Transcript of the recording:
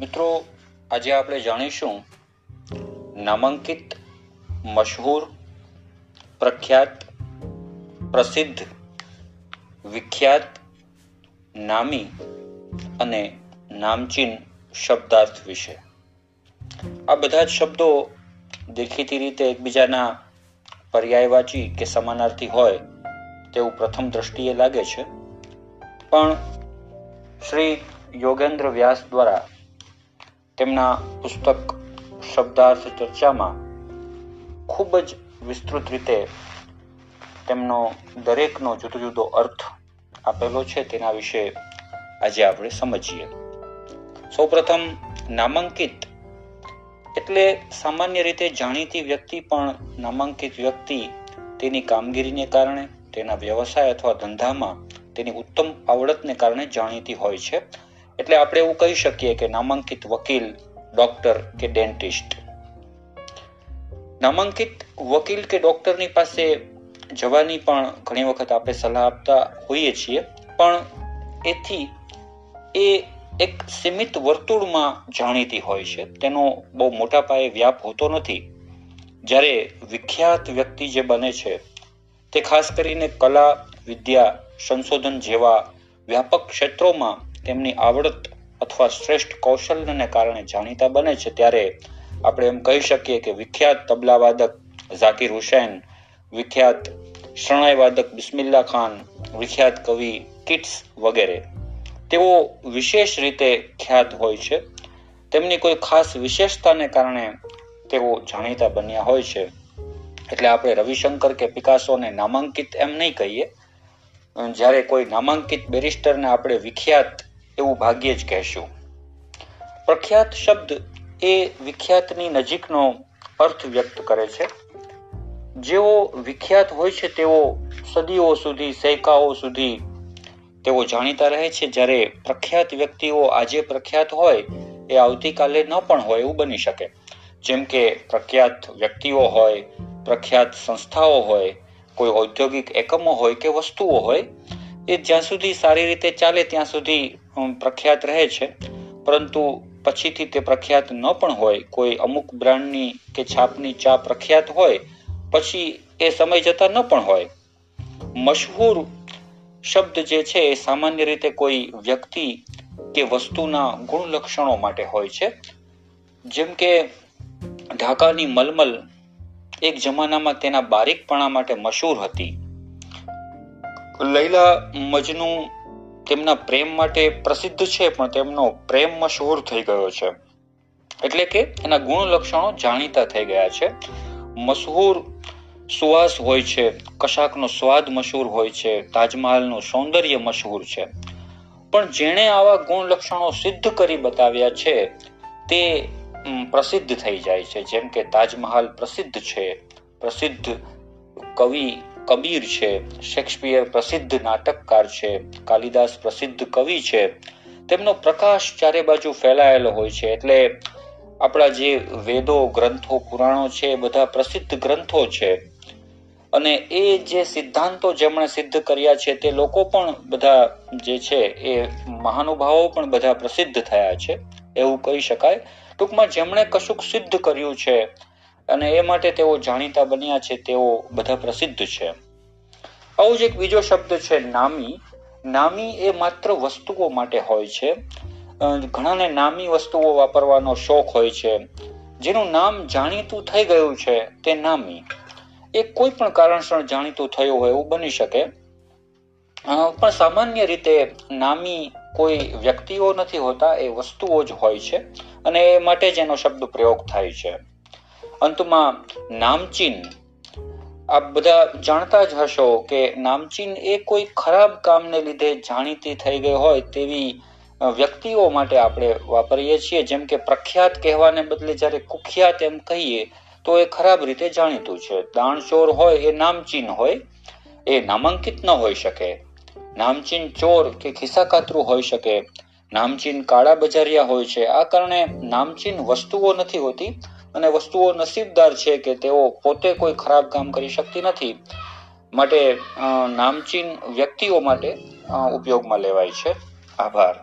મિત્રો, આજે આપણે જાણીશું નામાંકિત મશહૂર, પ્રખ્યાત, પ્રસિદ્ધ, વિખ્યાત, નામી અને નામચીન શબ્દાર્થ વિશે. આ બધા જ શબ્દો દેખીતી રીતે એકબીજાના પર્યાયવાચી કે સમાનાર્થી હોય તેવું પ્રથમ દ્રષ્ટિએ લાગે છે. પણ શ્રી યોગેન્દ્ર વ્યાસ દ્વારા તેમના પુસ્તક શબ્દાર્થ ચર્ચામાં ખૂબ જ વિસ્તૃત રીતે તેમનો દરેકનો જુદો જુદો અર્થ આપેલો છે તેના વિશે આજે આપણે સમજીએ. સૌપ્રથમ નામાંકિત એટલે સામાન્ય રીતે જાણીતી વ્યક્તિ પણ નામાંકિત વ્યક્તિ તેની કામગીરીને કારણે, તેના વ્યવસાય અથવા ધંધામાં તેની ઉત્તમ આવડતને કારણે જાણીતી હોય છે. એટલે આપણે એવું કહી શકીએ કે નામાંકિત વકીલ ડોક્ટર કે ડેન્ટિસ્ટ નામાંકિત વકીલ કે ડોક્ટરની પાસે જવાની પણ ઘણી વખત આપણે સલાહ આપતા હોઈએ છીએ, પણ એથી એ એક સીમિત વર્તુળમાં જાણીતી હોય છે. તેનો બહુ મોટા પાયે વ્યાપ હોતો નથી. જ્યારે વિખ્યાત વ્યક્તિ જે બને છે, તે ખાસ કરીને કલા, વિદ્યા, સંશોધન જેવા વ્યાપક ક્ષેત્રોમાં તેમની આવડત અથવા શ્રેષ્ઠ કૌશલ્યને કારણે જાણીતા બને છે, ત્યારે આપણે એમ કહી શકીએ કે વિખ્યાત તબલાવાદક ઝાકીર હુસૈન, વિખ્યાત શરણાઈવાદક બિસ્મિલ્લા ખાન, વિખ્યાત કવિ કિટ્સ વગેરે. તેઓ વિશેષ રીતે ખ્યાત હોય છે. તેમની કોઈ ખાસ વિશેષતાને કારણે તેઓ જાણીતા બન્યા હોય છે. એટલે આપણે રવિશંકર કે પિકાસોને નામાંકિત એમ નહીં કહીએ. જ્યારે કોઈ નામાંકિત બેરિસ્ટરને આપણે વિખ્યાત એવું ભાગ્યે જ કહેશું. પ્રખ્યાત શબ્દ એ વિખ્યાતની નજીકનો અર્થ વ્યક્ત કરે છે. જેઓ વિખ્યાત હોય છે તેઓ સદીઓ સુધી, સૈકાઓ સુધી તેઓ જાણીતા રહે છે. જ્યારે પ્રખ્યાત વ્યક્તિઓ આજે પ્રખ્યાત હોય, એ આવતીકાલે ન પણ હોય એવું બની શકે. જેમ કે પ્રખ્યાત વ્યક્તિઓ હોય, પ્રખ્યાત સંસ્થાઓ હોય, કોઈ ઔદ્યોગિક એકમો હોય કે વસ્તુઓ હોય એ જ્યાં સુધી સારી રીતે ચાલે ત્યાં સુધી પ્રખ્યાત રહે છે. પરંતુ પછીથી તે પ્રખ્યાત ન પણ હોય. કોઈ અમુક બ્રાન્ડની કે છાપની ચા પ્રખ્યાત હોય, પછી એ સમય જતાં ન પણ હોય. મશહૂર શબ્દ જે છે એ સામાન્ય રીતે કોઈ વ્યક્તિ કે વસ્તુના ગુણલક્ષણો માટે હોય છે. જેમ કે ઢાકાની મલમલ એક જમાનામાં તેના બારીકપણા માટે મશહૂર હતી. લૈલા મજનુ તેમના પ્રેમ માટે પ્રસિદ્ધ છે, પણ તેમનો પ્રેમ મશહૂર થઈ ગયો છે. એટલે કે એના ગુણ લક્ષણો જાણીતા થઈ ગયા છે. મશહૂર સુવાસ હોય છે, કશાકનો સ્વાદ મશહૂર હોય છે, તાજમહાલનું સૌંદર્ય મશહૂર છે. પણ જેણે આવા ગુણ લક્ષણો સિદ્ધ કરી બતાવ્યા છે, તે પ્રસિદ્ધ થઈ જાય છે. જેમ કે તાજમહાલ પ્રસિદ્ધ છે. પ્રસિદ્ધ કવિ કબીર છે, શેક્સપિયર પ્રસિદ્ધ નાટકકાર છે, કાલિદાસ પ્રસિદ્ધ કવિ છે. તેમનો પ્રકાશ ચારે બાજુ ફેલાયેલો હોય છે એટલે આપણા જે વેદો, ગ્રંથો, પુરાણો છે એ બધા પ્રસિદ્ધ ગ્રંથો છે. અને એ જે સિદ્ધાંતો જેમણે સિદ્ધ કર્યા છે તે લોકો પણ બધા જે છે એ મહાનુભાવો પણ બધા પ્રસિદ્ધ થયા છે. એવું કહી શકાય. ટૂંકમાં જેમણે કશુંક સિદ્ધ કર્યું છે અને એ માટે તેઓ જાણીતા બન્યા છે, તેઓ બધા પ્રસિદ્ધ છે. આવો જ એક બીજો શબ્દ છે, નામી. નામી એ માત્ર વસ્તુઓ માટે હોય છે. ઘણાને નામી વસ્તુઓ વાપરવાનો શોખ હોય છે. જેનું નામ જાણીતું થઈ ગયું છે, તે નામી. એ કોઈ પણ કારણસર જાણીતું થયું હોય એવું બની શકે. પણ સામાન્ય રીતે નામી કોઈ વ્યક્તિઓ નથી હોતા, એ વસ્તુઓ જ હોય છે. અને એ માટે જ એનો શબ્દ પ્રયોગ થાય છે. અંતમાં નામચીન. આપ બધા જાણતા જ હશો કે નામચીન એ કોઈ ખરાબ કામને લીધે જાણીતી થઈ ગઈ હોય તેવી વ્યક્તિઓ માટે આપણે વાપરીએ છીએ. જેમ કે પ્રખ્યાત કહેવાને બદલે જ્યારે કુખ્યાત એમ કહીએ, તો એ ખરાબ રીતે જાણીતું છે. દાણચોર હોય એ નામચીન હોય, એ નામાંકિત ન હોઈ શકે. નામચીન ચોર કે ખિસ્સાકાતરું હોઈ શકે. નામચીન કાળા બજારિયા હોય છે. આ કારણે નામચીન વસ્તુઓ નથી હોતી અને વસ્તુઓ નસીબદાર છે કે તેઓ પોતે કોઈ ખરાબ કામ કરી શકતી નથી, માટે નામચીન વ્યક્તિઓ માટે ઉપયોગમાં લેવાય છે. આભાર.